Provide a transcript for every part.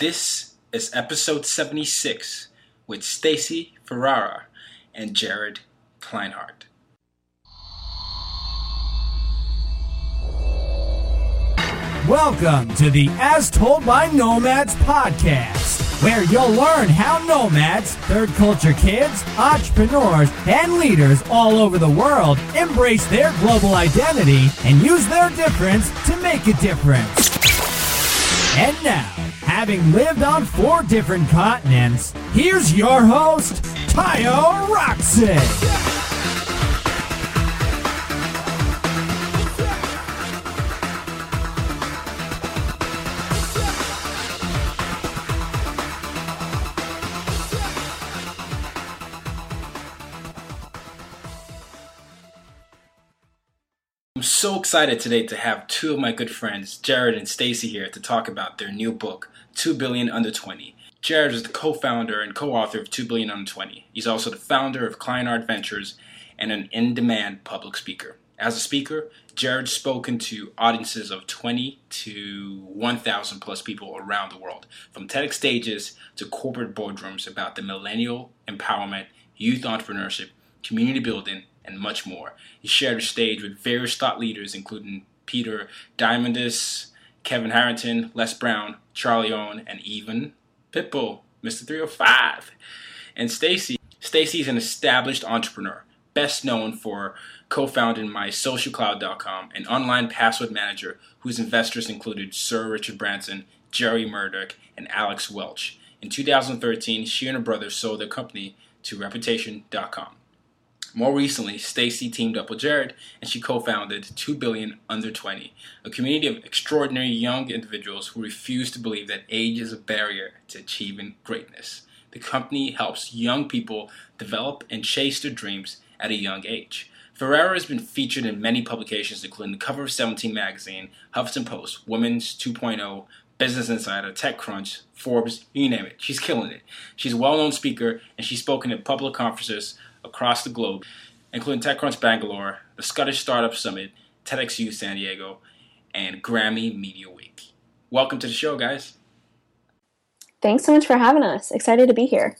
This is episode 76 with Stacy Ferrara and Jared Kleinert. Welcome to the As Told by Nomads podcast, where you'll learn how nomads, third culture kids, entrepreneurs, and leaders all over the world embrace their global identity and use their difference to make a difference. And now, having lived on four different continents, here's your host, Tayo Rockson. I'm so excited today to have two of my good friends, Jared and Stacy, here to talk about their new book, 2 Billion Under 20. Jared is the co founder and co author of 2 Billion Under 20. He's also the founder of Kleinert Ventures and an in demand public speaker. As a speaker, Jared's spoken to audiences of 20 to 1,000 plus people around the world, from TEDx stages to corporate boardrooms about the millennial empowerment, youth entrepreneurship, community building, and much more. He shared a stage with various thought leaders, including Peter Diamandis, Kevin Harrington, Les Brown, Charlie Owen, and even Pitbull, Mr. 305. And Stacy. Stacy is an established entrepreneur, best known for co-founding MySocialCloud.com, an online password manager whose investors included Sir Richard Branson, Jerry Murdock, and Alex Welch. In 2013, she and her brother sold their company to Reputation.com. More recently, Stacy teamed up with Jared and she co-founded 2 Billion Under 20, a community of extraordinary young individuals who refuse to believe that age is a barrier to achieving greatness. The company helps young people develop and chase their dreams at a young age. Ferrara has been featured in many publications, including the cover of 17 magazine, Huffington Post, Women's 2.0, Business Insider, TechCrunch, Forbes, you name it. She's killing it. She's a well-known speaker, and she's spoken at public conferences across the globe, including TechCrunch Bangalore, the Scottish Startup Summit, TEDx Youth San Diego, and Grammy Media Week. Welcome to the show, guys. Thanks so much for having us. Excited to be here.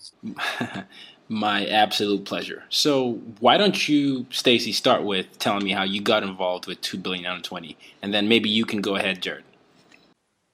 My absolute pleasure. So, why don't you, Stacy, start with telling me how you got involved with 2 billion under 20, and then maybe you can go ahead, Jared.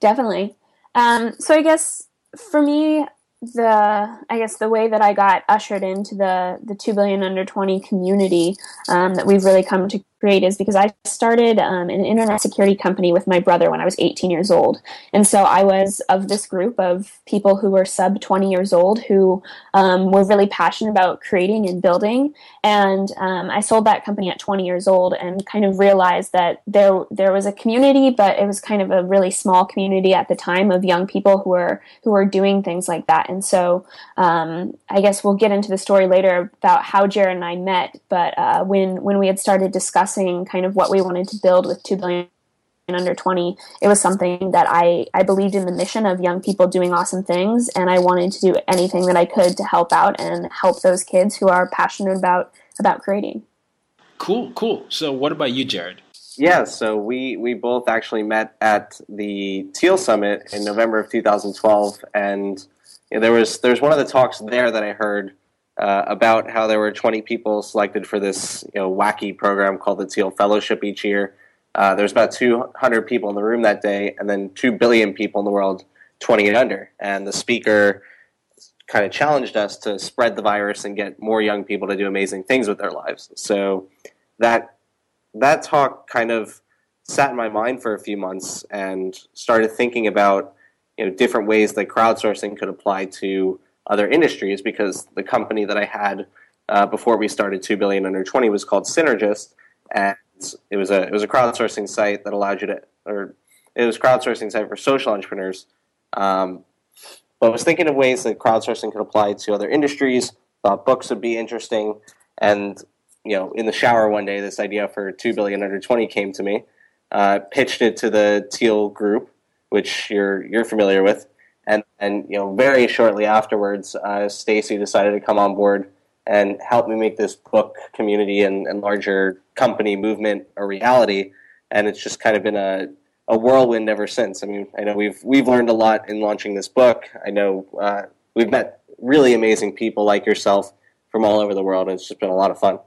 Definitely. Um, so, I guess for me, the I guess the way that I got ushered into the the two billion under twenty community um, that we've really come to create is because I started um, an internet security company with my brother when I was 18 years old, and so I was of this group of people who were sub 20 years old who um, were really passionate about creating and building. And um, I sold that company at 20 years old and kind of realized that there there was a community, but it was kind of a really small community at the time of young people who were who were doing things like that. And so um, I guess we'll get into the story later about how Jared and I met. But uh, when when we had started discussing discussing kind of what we wanted to build with 2 billion under 20 it was something that I, I believed in the mission of young people doing awesome things and i wanted to do anything that i could to help out and help those kids who are passionate about about creating. Cool cool. So what about you jared? Yeah so we we both actually met at the Thiel Summit in november of 2012 and you know, there was there's one of the talks there that i heard uh, about how there were 20 people selected for this you know wacky program called the Thiel Fellowship each year. Uh, there was about 200 people in the room that day, and then 2 billion people in the world 20 and under. And the speaker kind of challenged us to spread the virus and get more young people to do amazing things with their lives. So that that talk kind of sat in my mind for a few months and started thinking about you know different ways that crowdsourcing could apply to other industries because the company that I had uh, before we started 2 billion under 20 was called Synergist and it was a it was a crowdsourcing site that allowed you to or it was crowdsourcing site for social entrepreneurs um, but I was thinking of ways that crowdsourcing could apply to other industries. Thought books would be interesting, and you know, in the shower one day, this idea for two billion under twenty came to me. Uh, pitched it to the Thiel Group, which you're you're familiar with, and and you know, very shortly afterwards, uh, Stacy decided to come on board and help me make this book community and, and larger company movement a reality. And it's just kind of been a a whirlwind ever since. I mean, I know we've we've learned a lot in launching this book. I know uh, we've met really amazing people like yourself from all over the world, and it's just been a lot of fun.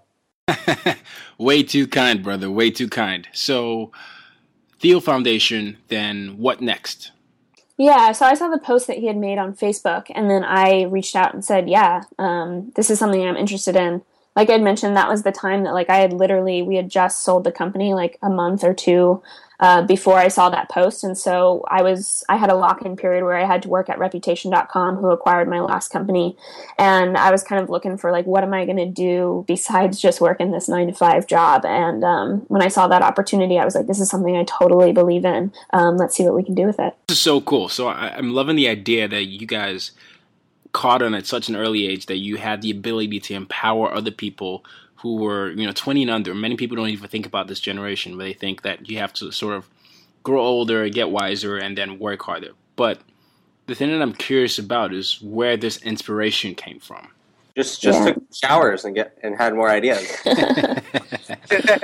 Way too kind, brother. Way too kind. So, Thiel Foundation. Then what next? Yeah, so I saw the post that he had made on Facebook, and then I reached out and said, "Yeah, um, this is something I'm interested in." Like I'd mentioned, that was the time that like I had literally we had just sold the company like a month or two uh, before I saw that post. And so I was, I had a lock in period where I had to work at reputation.com, who acquired my last company. And I was kind of looking for, like, what am I going to do besides just working this nine to five job? And um, when I saw that opportunity, I was like, this is something I totally believe in. Um, let's see what we can do with it. This is so cool. So I, I'm loving the idea that you guys caught on at such an early age that you had the ability to empower other people who were you know 20 and under. Many people don't even think about this generation, but they think that you have to sort of grow older, get wiser, and then work harder. But the thing that I'm curious about is where this inspiration came from. Just just yeah. took showers and get and had more ideas. uh,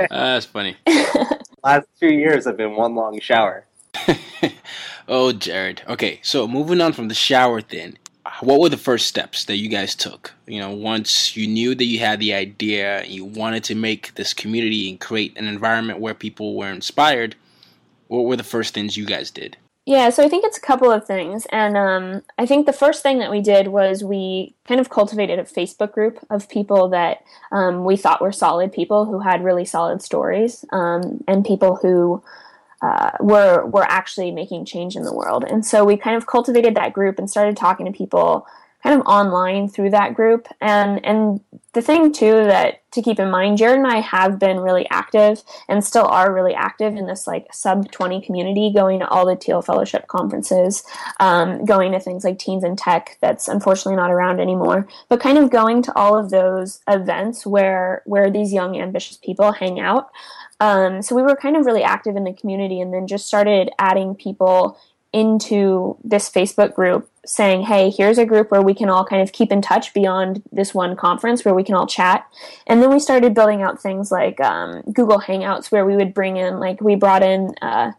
that's funny. Last two years have been one long shower. oh, Jared. Okay, so moving on from the shower thing, what were the first steps that you guys took? You know, once you knew that you had the idea, you wanted to make this community and create an environment where people were inspired. What were the first things you guys did? Yeah, so I think it's a couple of things. And um, I think the first thing that we did was we kind of cultivated a Facebook group of people that um, we thought were solid people who had really solid stories um, and people who uh, were were actually making change in the world. And so we kind of cultivated that group and started talking to people kind of online through that group. And and the thing too that to keep in mind, Jared and I have been really active and still are really active in this like sub twenty community, going to all the Thiel Fellowship conferences, um, going to things like Teens in Tech that's unfortunately not around anymore, but kind of going to all of those events where where these young ambitious people hang out. Um, so we were kind of really active in the community and then just started adding people into this Facebook group saying, hey, here's a group where we can all kind of keep in touch beyond this one conference where we can all chat. And then we started building out things like um, Google Hangouts where we would bring in, like, we brought in, uh,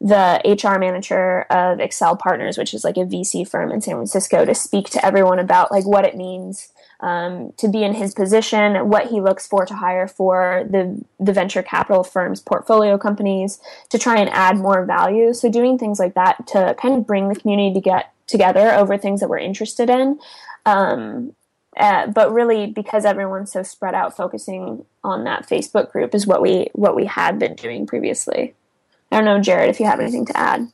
the HR manager of Accel Partners, which is like a VC firm in San Francisco, to speak to everyone about like what it means um, to be in his position, what he looks for to hire for the the venture capital firm's portfolio companies to try and add more value. So doing things like that to kind of bring the community to get together over things that we're interested in. Um, uh, but really, because everyone's so spread out, focusing on that Facebook group is what we what we had been doing previously. I don't know, Jared, if you have anything to add.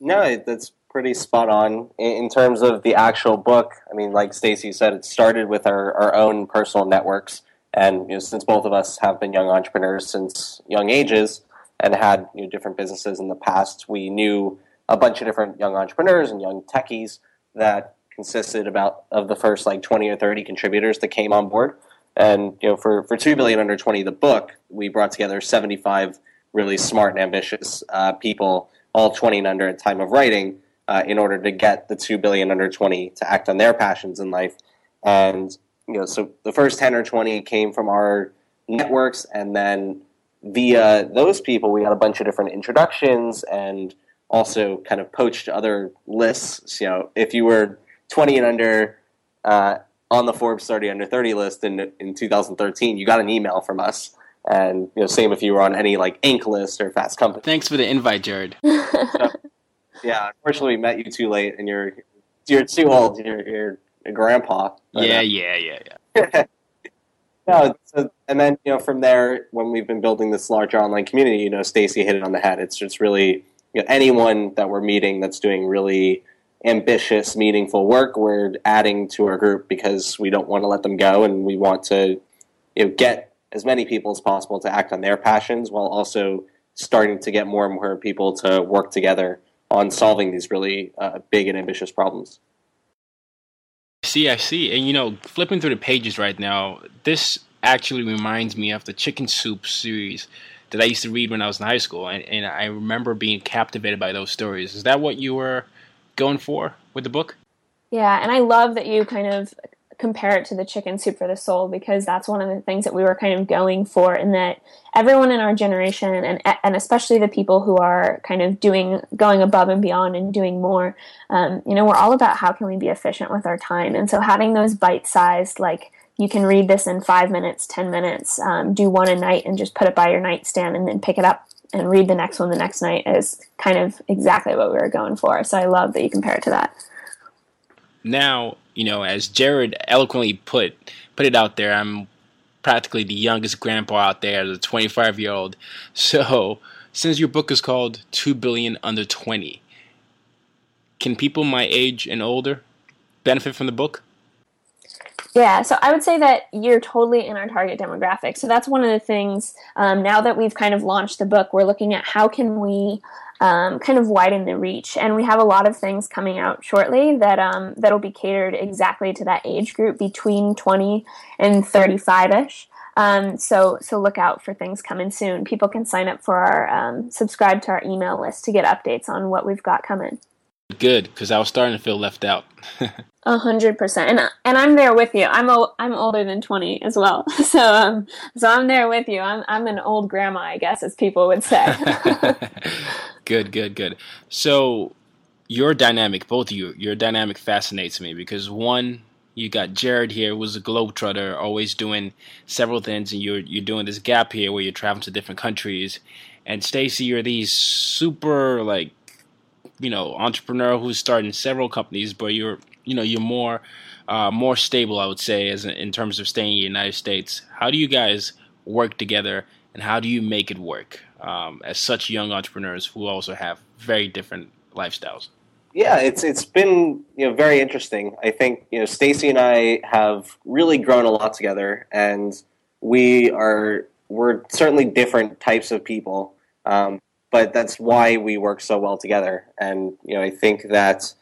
No, that's pretty spot on in, terms of the actual book. I mean, like Stacy said, it started with our, our own personal networks, and you know, since both of us have been young entrepreneurs since young ages and had you know, different businesses in the past, we knew a bunch of different young entrepreneurs and young techies that consisted about of the first like 20 or 30 contributors that came on board and you know for, for 2 billion under 20 the book we brought together 75 really smart and ambitious uh, people all 20 and under at time of writing uh, in order to get the two billion under 20 to act on their passions in life. And you know, so the first 10 or 20 came from our networks, and then via those people, we got a bunch of different introductions and also kind of poached other lists. You know, if you were 20 and under uh, on the Forbes 30 under 30 list in in 2013, you got an email from us. And you know, same if you were on any like Inc. list or Fast Company. Thanks for the invite, Jared. so, yeah, unfortunately, we met you too late, and you're you're too old. You're you're a grandpa. But, yeah, uh, yeah, yeah, yeah. no, so, and then you know from there, when we've been building this larger online community, you know, Stacy hit it on the head. It's just really you know, anyone that we're meeting that's doing really ambitious, meaningful work, we're adding to our group because we don't want to let them go, and we want to you know get as many people as possible to act on their passions while also starting to get more and more people to work together on solving these really uh, big and ambitious problems. See, I see. And you know, flipping through the pages right now, this actually reminds me of the Chicken Soup series that I used to read when I was in high school. And, and I remember being captivated by those stories. Is that what you were going for with the book? Yeah, and I love that you kind of compare it to the chicken soup for the soul because that's one of the things that we were kind of going for in that everyone in our generation and and especially the people who are kind of doing going above and beyond and doing more um, you know we're all about how can we be efficient with our time. And so having those bite sized like you can read this in five minutes ten minutes um, do one a night and just put it by your nightstand and then pick it up and read the next one the next night is kind of exactly what we were going for. So i love that you compare it to that now you know, as Jared eloquently put put it out there, I'm practically the youngest grandpa out there the 25 year old. So, since your book is called 2 Billion Under 20, can people my age and older benefit from the book? Yeah, so I would say that you're totally in our target demographic. So that's one of the things. Um, now that we've kind of launched the book, we're looking at how can we um, kind of widen the reach. And we have a lot of things coming out shortly that um, that'll be catered exactly to that age group between 20 and 35 ish. Um, so so look out for things coming soon. People can sign up for our um, subscribe to our email list to get updates on what we've got coming. Good, because I was starting to feel left out. A hundred percent, and and I'm there with you. I'm o- I'm older than twenty as well, so um, so I'm there with you. I'm I'm an old grandma, I guess, as people would say. good, good, good. So your dynamic, both of you, your dynamic fascinates me because one, you got Jared here, who's a globetrotter, always doing several things, and you're you're doing this gap here where you're traveling to different countries, and Stacy, you're these super like you know entrepreneur who's starting several companies, but you're you know you're more uh, more stable, I would say, as in terms of staying in the United States. How do you guys work together, and how do you make it work um, as such young entrepreneurs who also have very different lifestyles? Yeah, it's it's been you know very interesting. I think you know Stacy and I have really grown a lot together, and we are we're certainly different types of people. Um, but that's why we work so well together. And you know, I think that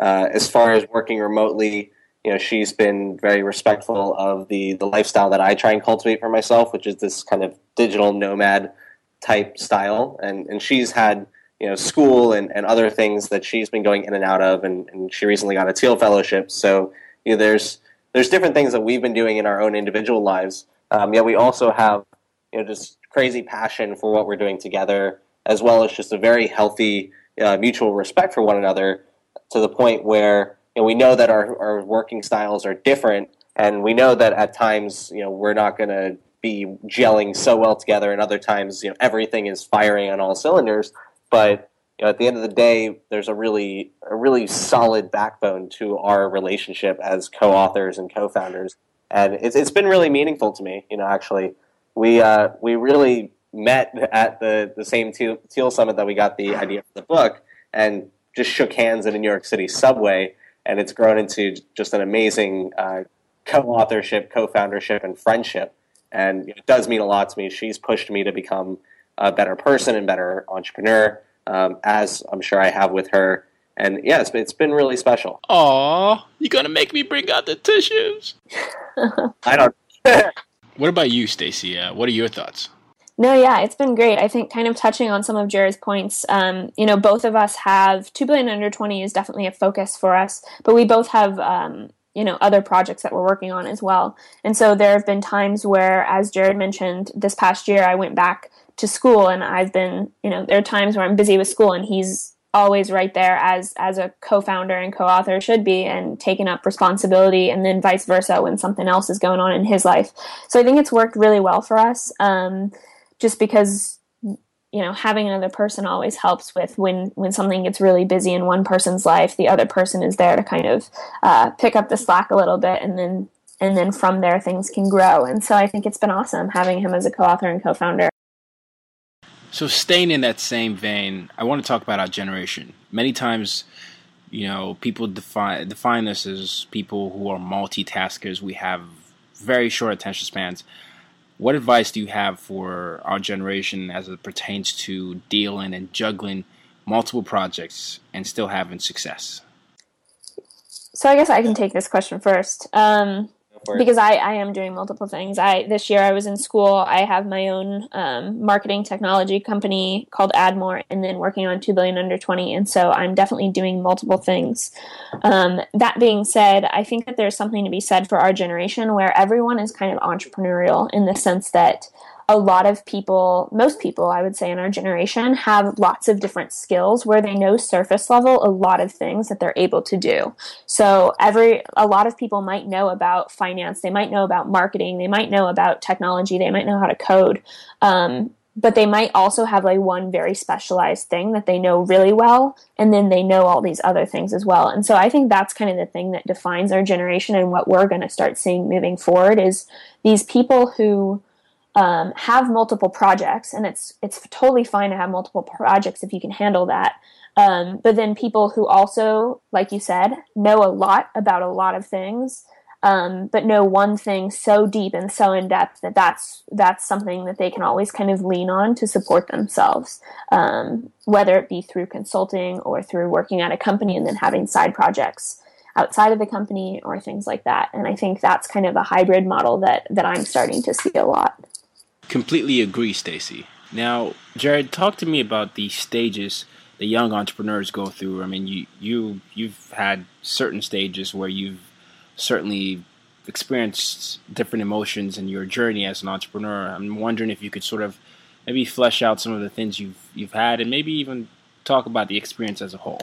uh, as far as working remotely, you know, she's been very respectful of the the lifestyle that I try and cultivate for myself, which is this kind of digital nomad type style. And and she's had you know school and, and other things that she's been going in and out of, and, and she recently got a Thiel fellowship. So you know, there's there's different things that we've been doing in our own individual lives. Um, yet we also have you know just crazy passion for what we're doing together as well as just a very healthy uh, mutual respect for one another to the point where you know, we know that our, our working styles are different and we know that at times you know we're not going to be gelling so well together and other times you know everything is firing on all cylinders. But you know, at the end of the day there's a really a really solid backbone to our relationship as co-authors and co-founders. And it's, it's been really meaningful to me you know actually. We uh, we really met at the, the same Thiel, Thiel Summit that we got the idea for the book and just shook hands in a New York City subway. And it's grown into just an amazing uh, co authorship, co foundership, and friendship. And it does mean a lot to me. She's pushed me to become a better person and better entrepreneur, um, as I'm sure I have with her. And yeah, it's been, it's been really special. Aw, you're gonna make me bring out the tissues? I don't. what about you, Stacy? Uh, what are your thoughts? No, yeah, it's been great. I think kind of touching on some of Jared's points, um, you know, both of us have 2 billion under 20 is definitely a focus for us, but we both have, um, you know, other projects that we're working on as well. And so there have been times where, as Jared mentioned, this past year I went back to school and I've been, you know, there are times where I'm busy with school and he's always right there as as a co-founder and co-author should be and taking up responsibility and then vice versa when something else is going on in his life so i think it's worked really well for us um, just because you know having another person always helps with when when something gets really busy in one person's life the other person is there to kind of uh, pick up the slack a little bit and then and then from there things can grow and so i think it's been awesome having him as a co-author and co-founder so staying in that same vein, I want to talk about our generation. Many times, you know, people define define this as people who are multitaskers. We have very short attention spans. What advice do you have for our generation as it pertains to dealing and juggling multiple projects and still having success? So I guess I can take this question first. Um, because I, I am doing multiple things. I this year I was in school. I have my own um, marketing technology company called Admore, and then working on two billion under twenty. And so I'm definitely doing multiple things. Um, that being said, I think that there's something to be said for our generation where everyone is kind of entrepreneurial in the sense that a lot of people, most people, I would say, in our generation have lots of different skills where they know surface level a lot of things that they're able to do. So every, a lot of people might know about finance, they might know about marketing, they might know about technology, they might know how to code. Um, but they might also have like one very specialized thing that they know really well and then they know all these other things as well and so i think that's kind of the thing that defines our generation and what we're going to start seeing moving forward is these people who um, have multiple projects, and it's it's totally fine to have multiple projects if you can handle that. Um, but then people who also, like you said, know a lot about a lot of things, um, but know one thing so deep and so in depth that that's that's something that they can always kind of lean on to support themselves, um, whether it be through consulting or through working at a company and then having side projects outside of the company or things like that. And I think that's kind of a hybrid model that that I'm starting to see a lot completely agree, Stacy. Now, Jared, talk to me about the stages the young entrepreneurs go through. I mean, you you you've had certain stages where you've certainly experienced different emotions in your journey as an entrepreneur. I'm wondering if you could sort of maybe flesh out some of the things you've you've had, and maybe even talk about the experience as a whole.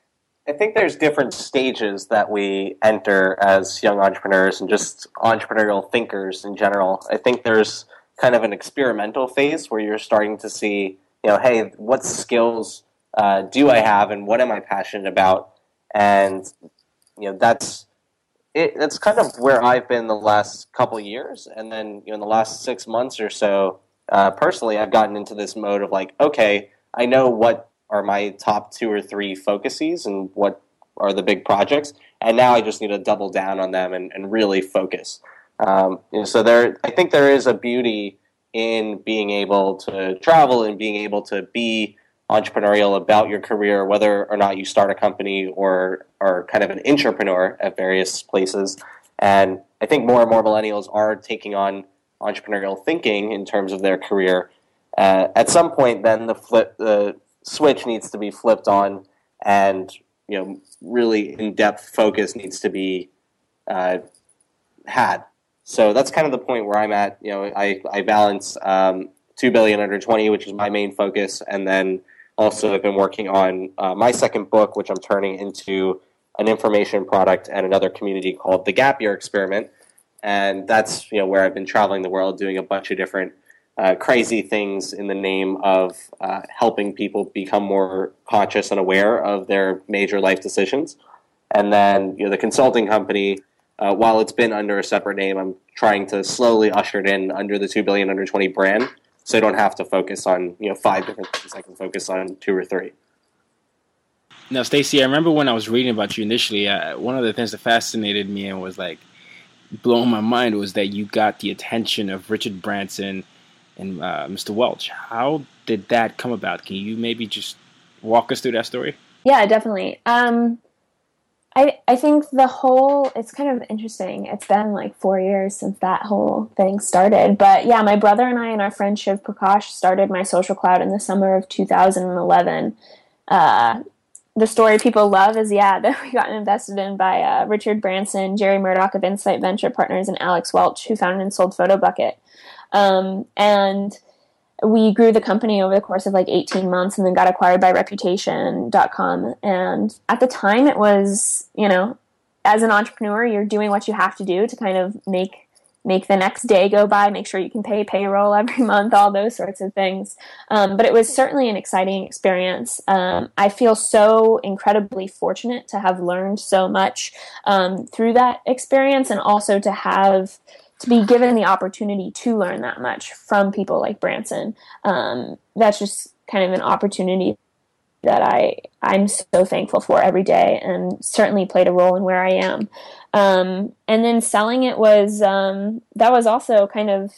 I think there's different stages that we enter as young entrepreneurs and just entrepreneurial thinkers in general. I think there's kind of an experimental phase where you're starting to see, you know, hey, what skills uh, do I have and what am I passionate about? And you know, that's it, that's kind of where I've been the last couple years, and then you know, in the last six months or so, uh, personally, I've gotten into this mode of like, okay, I know what are my top two or three focuses and what are the big projects. And now I just need to double down on them and, and really focus. Um, you know, so there, I think there is a beauty in being able to travel and being able to be entrepreneurial about your career, whether or not you start a company or are kind of an entrepreneur at various places. And I think more and more millennials are taking on entrepreneurial thinking in terms of their career. Uh, at some point, then the flip, the switch needs to be flipped on, and you know, really in-depth focus needs to be uh, had. So that's kind of the point where I'm at. You know, I I balance um, two billion under twenty, which is my main focus, and then also I've been working on uh, my second book, which I'm turning into an information product and another community called the Gap Year Experiment. and that's you know where I've been traveling the world doing a bunch of different uh, crazy things in the name of uh, helping people become more conscious and aware of their major life decisions. And then you know the consulting company, uh, while it's been under a separate name, I'm trying to slowly usher it in under the two billion under twenty brand, so I don't have to focus on you know five different things. I can focus on two or three. Now, Stacy, I remember when I was reading about you initially, uh, one of the things that fascinated me and was like blowing my mind was that you got the attention of Richard Branson and uh, Mr. Welch. How did that come about? Can you maybe just walk us through that story? Yeah, definitely. Um, I I think the whole it's kind of interesting. It's been like four years since that whole thing started. But yeah, my brother and I and our friend Shiv Prakash started my social cloud in the summer of 2011. Uh, the story people love is yeah that we got invested in by uh, Richard Branson, Jerry Murdock of Insight Venture Partners, and Alex Welch, who founded and sold PhotoBucket. Um, and we grew the company over the course of like 18 months and then got acquired by reputation.com and at the time it was you know as an entrepreneur you're doing what you have to do to kind of make make the next day go by make sure you can pay payroll every month all those sorts of things. Um, but it was certainly an exciting experience. Um, i feel so incredibly fortunate to have learned so much um, through that experience and also to have to be given the opportunity to learn that much from people like Branson. Um, that's just kind of an opportunity that I I'm so thankful for every day, and certainly played a role in where I am. Um, and then selling it was um, that was also kind of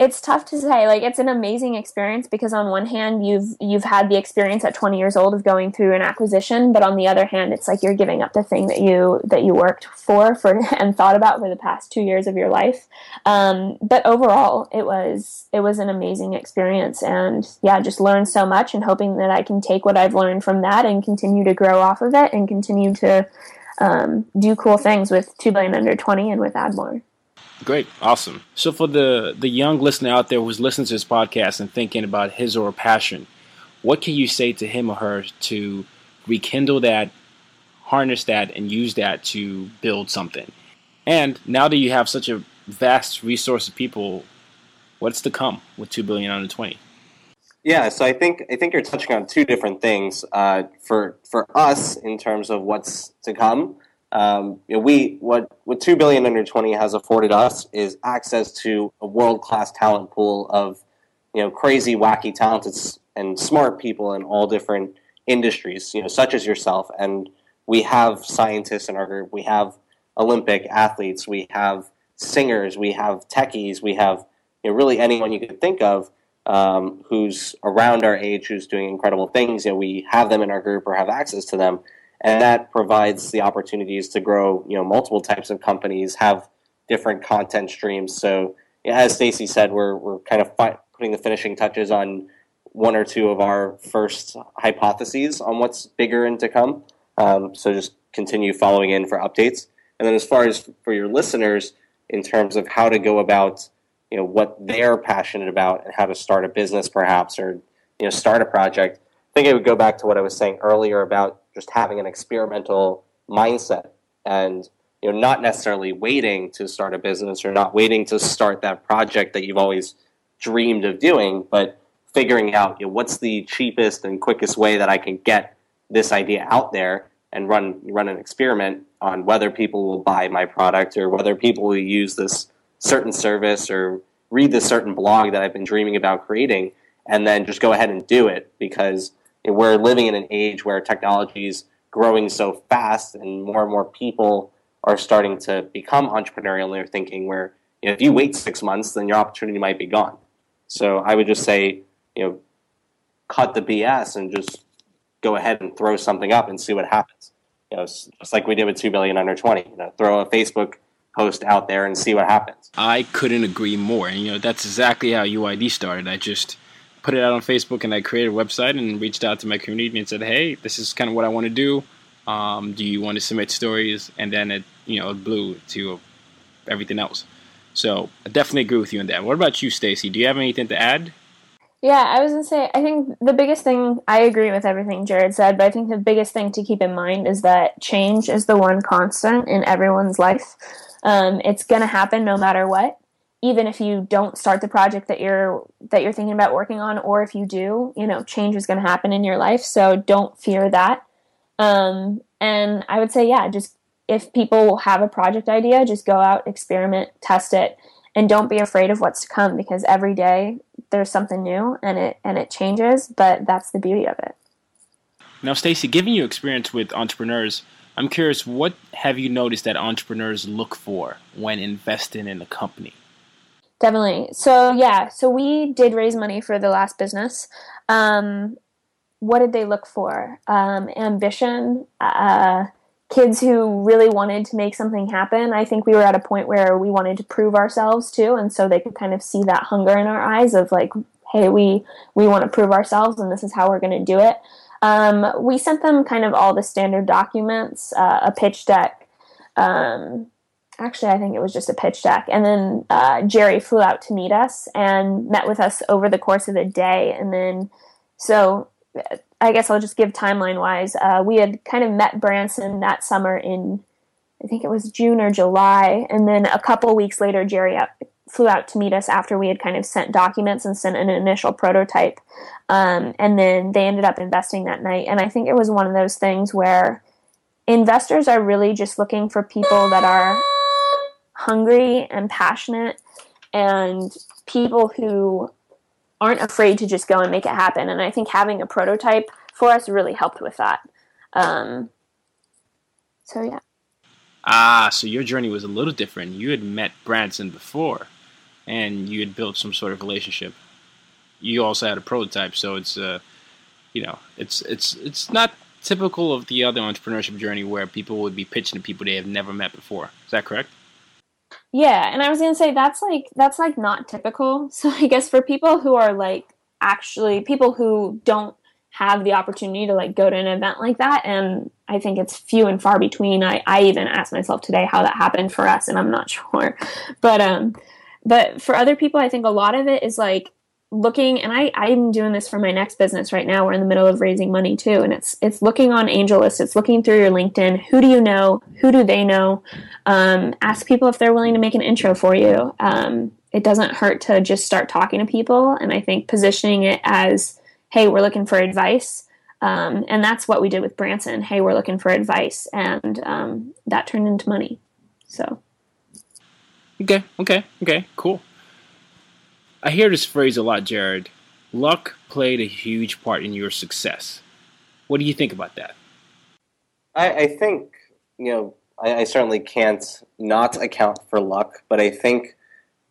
it's tough to say. Like it's an amazing experience because on one hand you've you've had the experience at 20 years old of going through an acquisition but on the other hand it's like you're giving up the thing that you that you worked for for and thought about for the past two years of your life. Um, but overall it was it was an amazing experience. And yeah just learned so much and hoping that i can take what i've learned from that and continue to grow off of it and continue to um, do cool things with 2 billion under 20 and with admore Great, awesome. So for the the young listener out there who's listening to this podcast and thinking about his or her passion, what can you say to him or her to rekindle that, harness that, and use that to build something? And now that you have such a vast resource of people, what's to come with two billion under twenty? Yeah, so I think I think you're touching on two different things. Uh, for for us, in terms of what's to come, um, you know, we what what two billion under twenty has afforded us is access to a world class talent pool of you know crazy, wacky, talented, and smart people in all different industries. You know, such as yourself, and we have scientists in our group. We have Olympic athletes. We have singers. We have techies. We have you know, really anyone you could think of um, who's around our age who's doing incredible things. You know, we have them in our group or have access to them and that provides the opportunities to grow you know multiple types of companies have different content streams. So as stacy said we're, we're kind of fi- putting the finishing touches on one or two of our first hypotheses on what's bigger and to come. Um, so just continue following in for updates. And then as far as for your listeners in terms of how to go about you know what they're passionate about and how to start a business perhaps or you know start a project i think it would go back to what i was saying earlier about just having an experimental mindset and you know not necessarily waiting to start a business or not waiting to start that project that you've always dreamed of doing but figuring out you know, what's the cheapest and quickest way that I can get this idea out there and run run an experiment on whether people will buy my product or whether people will use this certain service or read this certain blog that I've been dreaming about creating and then just go ahead and do it because we're living in an age where technology is growing so fast and more and more people are starting to become entrepreneurial in their thinking where you know, if you wait six months then your opportunity might be gone. So i would just say you know cut the bs and just go ahead and throw something up and see what happens. You know just like we did with 2 billion under 20 you know throw a facebook post out there and see what happens. I couldn't agree more and you know that's exactly how uid started. I just put it out on Facebook and I created a website and reached out to my community and said, hey, this is kind of what I want to do. Um, do you want to submit stories? And then it, you know, blew to everything else. So I definitely agree with you on that. What about you, Stacy? Do you have anything to add? Yeah, I was gonna say, I think the biggest thing, I agree with everything Jared said, but I think the biggest thing to keep in mind is that change is the one constant in everyone's life. Um, it's gonna happen no matter what. Even if you don't start the project that you're that you're thinking about working on, or if you do, you know, change is going to happen in your life. So don't fear that. Um, and I would say, yeah, just if people have a project idea, just go out, experiment, test it, and don't be afraid of what's to come because every day there's something new and it and it changes but that's the beauty of it now stacy given your experience with entrepreneurs i'm curious what have you noticed that entrepreneurs look for when investing in a company definitely so yeah so we did raise money for the last business um, what did they look for um, ambition uh, kids who really wanted to make something happen. I think we were at a point where we wanted to prove ourselves too, and so they could kind of see that hunger in our eyes of like, hey, we we want to prove ourselves, and this is how we're going to do it. Um, we sent them kind of all the standard documents, uh, a pitch deck. Um, actually, I think it was just a pitch deck, and then uh, Jerry flew out to meet us and met with us over the course of the day, and then so I guess I'll just give timeline wise. Uh, we had kind of met Branson that summer in, I think it was June or July, and then a couple weeks later, Jerry out, flew out to meet us after we had kind of sent documents and sent an initial prototype. Um, and then they ended up investing that night. And I think it was one of those things where investors are really just looking for people that are hungry and passionate and people who aren't afraid to just go and make it happen. And I think having a prototype for us really helped with that. Um, so yeah. Ah, so your journey was a little different. You had met Branson before, and you had built some sort of relationship. You also had a prototype, so it's uh, you know, it's it's it's not typical of the other entrepreneurship journey where people would be pitching to people they have never met before. Is that correct? Yeah, and I was gonna say that's like that's like not typical. So I guess for people who are like actually people who don't have the opportunity to like go to an event like that and I think it's few and far between. I, I even asked myself today how that happened for us and I'm not sure. But um but for other people I think a lot of it is like looking and I, I'm doing this for my next business right now. We're in the middle of raising money too. And it's it's looking on AngelList, it's looking through your LinkedIn. Who do you know? Who do they know? Um, ask people if they're willing to make an intro for you. Um, it doesn't hurt to just start talking to people. And I think positioning it as, hey, we're looking for advice. Um, and that's what we did with Branson. Hey, we're looking for advice. And um, that turned into money. So. Okay, okay, okay, cool. I hear this phrase a lot, Jared. Luck played a huge part in your success. What do you think about that? I, I think, you know, I, I, certainly can't not account for luck, but I think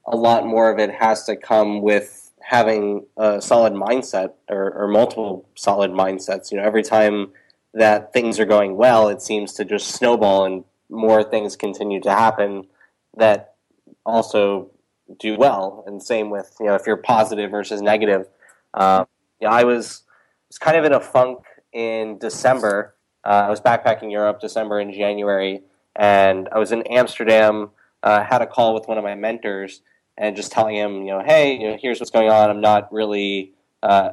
a lot more of it has to come with having a solid mindset or, or multiple solid mindsets. You know, every time that things are going well, it seems to just snowball and more things continue to happen that also do well. And same with you know if you're positive versus negative. Um, you know, I was was kind of in a funk in December. Uh, I was backpacking Europe December and January, and I was in Amsterdam. Uh, had a call with one of my mentors and just telling him, you know, hey, you know, here's what's going on. I'm not really uh,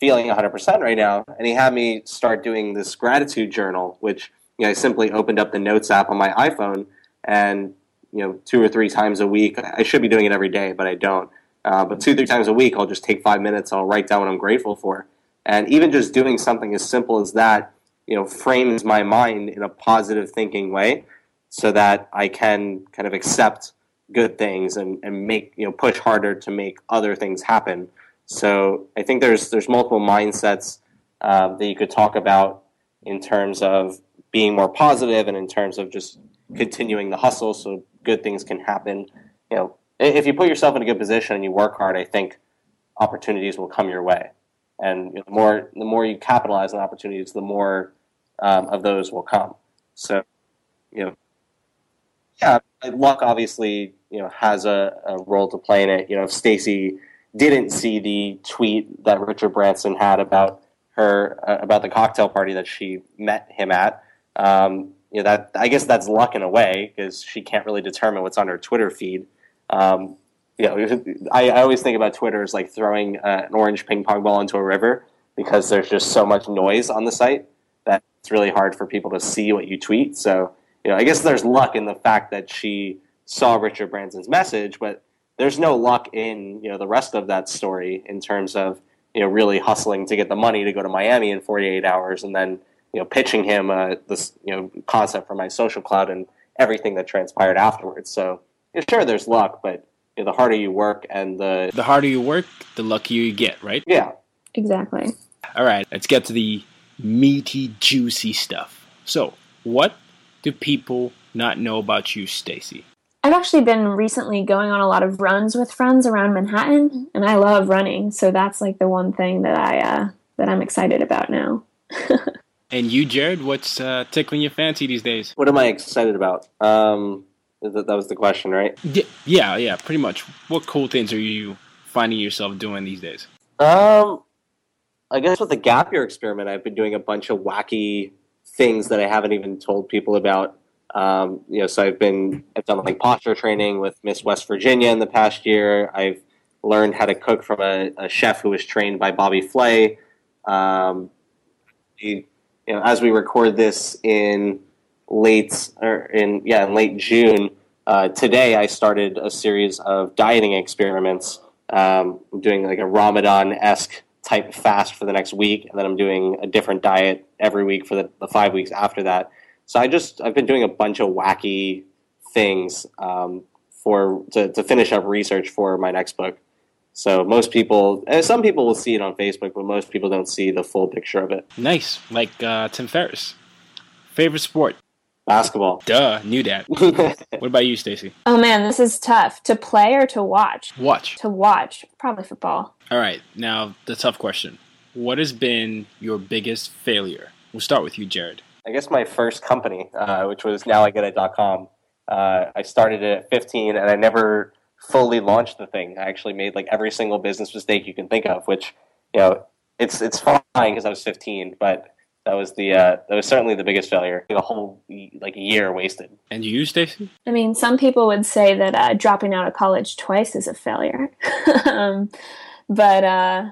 feeling 100% right now. And he had me start doing this gratitude journal, which you know, I simply opened up the Notes app on my iPhone and you know two or three times a week. I should be doing it every day, but I don't. Uh, but two three times a week, I'll just take five minutes. I'll write down what I'm grateful for, and even just doing something as simple as that, you know, frames my mind in a positive thinking way, so that I can kind of accept good things and, and make you know push harder to make other things happen. So I think there's there's multiple mindsets uh, that you could talk about in terms of being more positive and in terms of just continuing the hustle so good things can happen. You know, if you put yourself in a good position and you work hard, I think opportunities will come your way. And you know, the more the more you capitalize on opportunities, the more um, of those will come. So, you know, yeah, luck obviously you know has a, a role to play in it. You know, if Stacy didn't see the tweet that Richard Branson had about her uh, about the cocktail party that she met him at, um, you know that I guess that's luck in a way because she can't really determine what's on her Twitter feed. Um, you know, I, I always think about Twitter as like throwing uh, an orange ping pong ball into a river because there's just so much noise on the site that it's really hard for people to see what you tweet. So, you know, I guess there's luck in the fact that she saw Richard Branson's message, but there's no luck in, you know, the rest of that story in terms of, you know, really hustling to get the money to go to Miami in 48 hours and then, you know, pitching him uh, this, you know, concept for my social cloud and everything that transpired afterwards. So, sure, there's luck, but you know, the harder you work and the The harder you work, the luckier you get, right? yeah, Exactly. All right, let's get to the meaty, juicy stuff. So, what do people not know about you, Stacy? I've actually been recently going on a lot of runs with friends around Manhattan, and I love running. So that's like the one thing that I uh, that I'm excited about now. And you, Jared, what's uh, tickling your fancy these days? what am I excited about? Um, that, that was the question, right? Yeah, yeah, pretty much. What cool things are you finding yourself doing these days? Um, I guess with the gap year experiment, I've been doing a bunch of wacky things that I haven't even told people about. Um, you know, so I've been I've done like posture training with Miss West Virginia in the past year. I've learned how to cook from a, a chef who was trained by Bobby Flay. Um, he, you know, as we record this in late or in yeah in late June, uh, today I started a series of dieting experiments. Um, I'm doing like a Ramadan esque type fast for the next week, and then I'm doing a different diet every week for the, the five weeks after that. So I just I've been doing a bunch of wacky things um, for to, to finish up research for my next book. So most people, and some people will see it on Facebook, but most people don't see the full picture of it. Nice, like uh, Tim Ferriss. Favorite sport? Basketball. Duh, knew that. what about you, Stacey? Oh man, this is tough. To play or to watch? Watch. To watch, probably football. All right, now the tough question. What has been your biggest failure? We'll start with you, Jared. I guess my first company, uh, which was nowigetit.com, uh, I started it at 15 and I never fully launched the thing. I actually made like every single business mistake you can think of, which, you know, it's, it's fine because I was 15, but that was the, uh, that was certainly the biggest failure. A whole, like, year wasted. And you, Stacey? I mean, some people would say that uh, dropping out of college twice is a failure, um, but uh,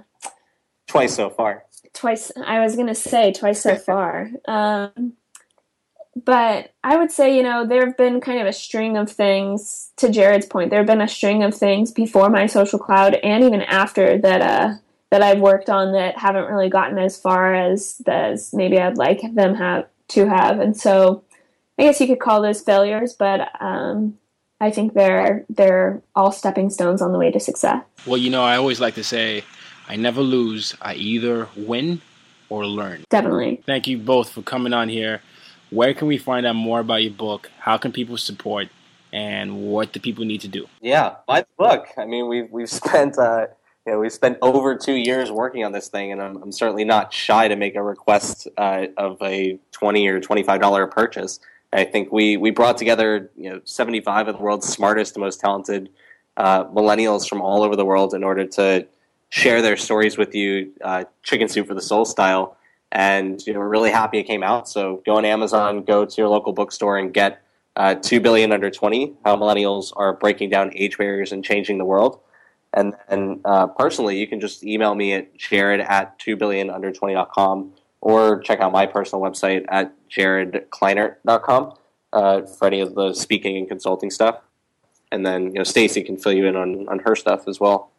Twice so far. twice. I was gonna say twice so far. Um, but I would say, you know, there have been kind of a string of things. To Jared's point, there have been a string of things before my social cloud and even after that uh, that I've worked on that haven't really gotten as far as as maybe I'd like them have to have. And so, I guess you could call those failures, but um, I think they're they're all stepping stones on the way to success. Well, you know, I always like to say, I never lose. I either win or learn. Definitely. Thank you both for coming on here. Where can we find out more about your book? How can people support? And what do people need to do? Yeah, buy the book. I mean, we've we've spent uh, you know we've spent over two years working on this thing, and I'm, I'm certainly not shy to make a request uh, of a twenty or twenty five dollar purchase. I think we we brought together you know seventy five of the world's smartest, most talented uh, millennials from all over the world in order to share their stories with you, uh, chicken soup for the soul style. And you know, we're really happy it came out. So go on Amazon, go to your local bookstore, and get uh, 2 billion under 20 how millennials are breaking down age barriers and changing the world and then uh, personally you can just email me at jared at 2 billion under 20.com or check out my personal website at jaredkleinert.com uh, for any of the speaking and consulting stuff and then you know stacey can fill you in on, on her stuff as well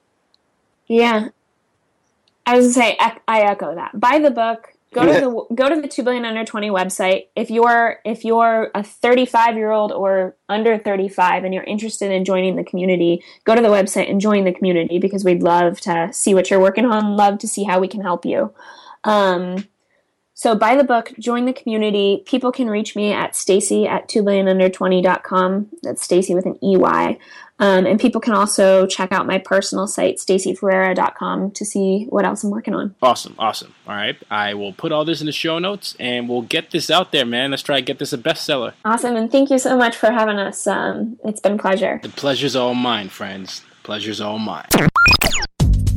Yeah. I was gonna say I echo that. Buy the book. Go to the go to the two billion under twenty website. If you're if you're a thirty five year old or under thirty five and you're interested in joining the community, go to the website and join the community because we'd love to see what you're working on. Love to see how we can help you. Um, so buy the book, join the community. People can reach me at Stacey at 2billionunder20.com. That's Stacey with an EY. Um, and people can also check out my personal site, staceyferreira.com, to see what else I'm working on. Awesome, awesome. All right. I will put all this in the show notes and we'll get this out there, man. Let's try to get this a bestseller. Awesome. And thank you so much for having us. Um, it's been a pleasure. The pleasure's all mine, friends. The pleasure's all mine.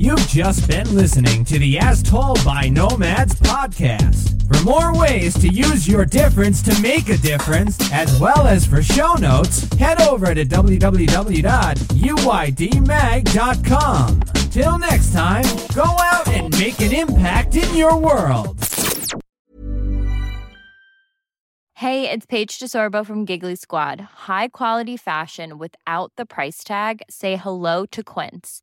You've just been listening to the As Told by Nomads podcast. For more ways to use your difference to make a difference, as well as for show notes, head over to www.uydmag.com. Till next time, go out and make an impact in your world. Hey, it's Paige DeSorbo from Giggly Squad. High quality fashion without the price tag? Say hello to Quince.